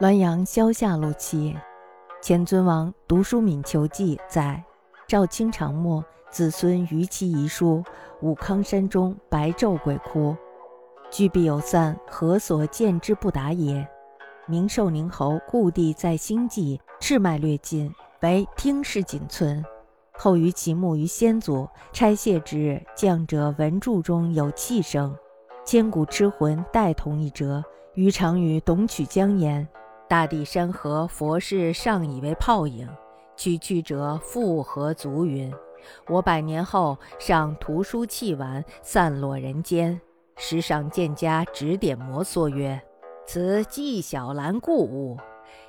滦阳萧下路七，前尊王读书敏求记载：赵清长末，子孙于其遗书，武康山中白昼鬼哭，居必有散，何所见之不达也？明寿宁侯故地在兴济，赤脉略尽，唯听氏仅存。后于其墓于先祖拆卸之日，降者文柱中有气声，千古痴魂待同一折。余常与董曲江言。大地山河，佛事尚以为泡影；区区者复何足云？我百年后尚图书弃玩，散落人间。时上见家指点摩挲曰：“此纪晓岚故物，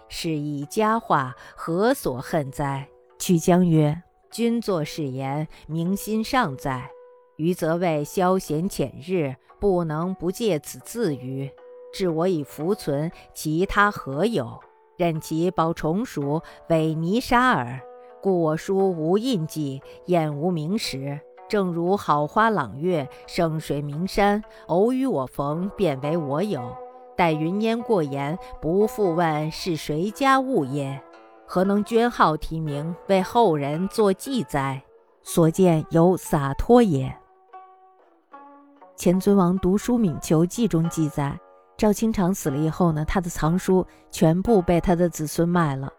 是以佳话，何所恨哉？”曲江曰：“君作是言，明心尚在。余则为消闲遣日，不能不借此自娱。”置我以弗存，其他何有？任其保虫鼠，为泥沙耳。故我书无印记，眼无名实。正如好花朗月，生水名山，偶与我逢，便为我有。待云烟过眼，不复问是谁家物也。何能捐号题名，为后人作记载？所见有洒脱也。前尊王读书敏求记中记载。赵清长死了以后呢，他的藏书全部被他的子孙卖了。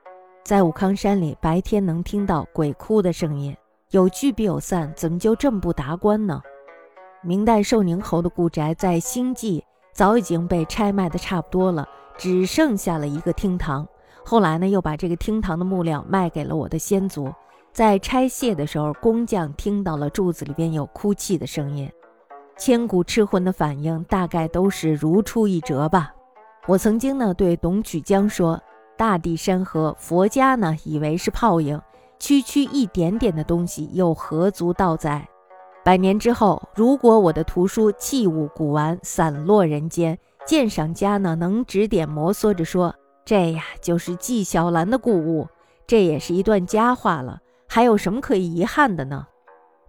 在武康山里，白天能听到鬼哭的声音，有聚必有散，怎么就这么不达观呢？明代寿宁侯的故宅在兴济，早已经被拆卖的差不多了，只剩下了一个厅堂。后来呢，又把这个厅堂的木料卖给了我的先祖。在拆卸的时候，工匠听到了柱子里边有哭泣的声音。千古痴魂的反应大概都是如出一辙吧。我曾经呢对董曲江说：“大地山河，佛家呢以为是泡影，区区一点点的东西又何足道哉？百年之后，如果我的图书器物古玩散落人间，鉴赏家呢能指点摩挲着说，这呀就是纪晓岚的故物，这也是一段佳话了，还有什么可以遗憾的呢？”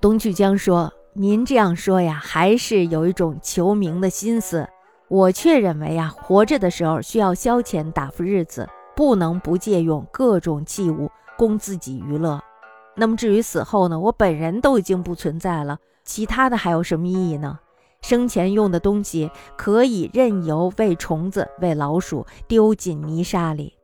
董曲江说。您这样说呀，还是有一种求名的心思。我却认为呀，活着的时候需要消遣打发日子，不能不借用各种器物供自己娱乐。那么至于死后呢，我本人都已经不存在了，其他的还有什么意义呢？生前用的东西可以任由喂虫子、喂老鼠，丢进泥沙里。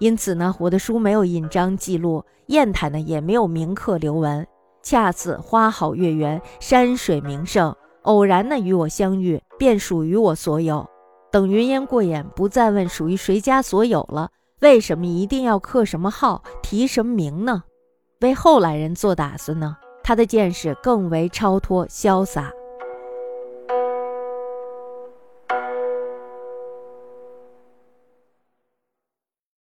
因此呢，我的书没有印章记录，砚台呢也没有铭刻留文。恰似花好月圆，山水名胜，偶然的与我相遇，便属于我所有。等云烟过眼，不再问属于谁家所有了。为什么一定要刻什么号，提什么名呢？为后来人做打算呢？他的见识更为超脱潇洒。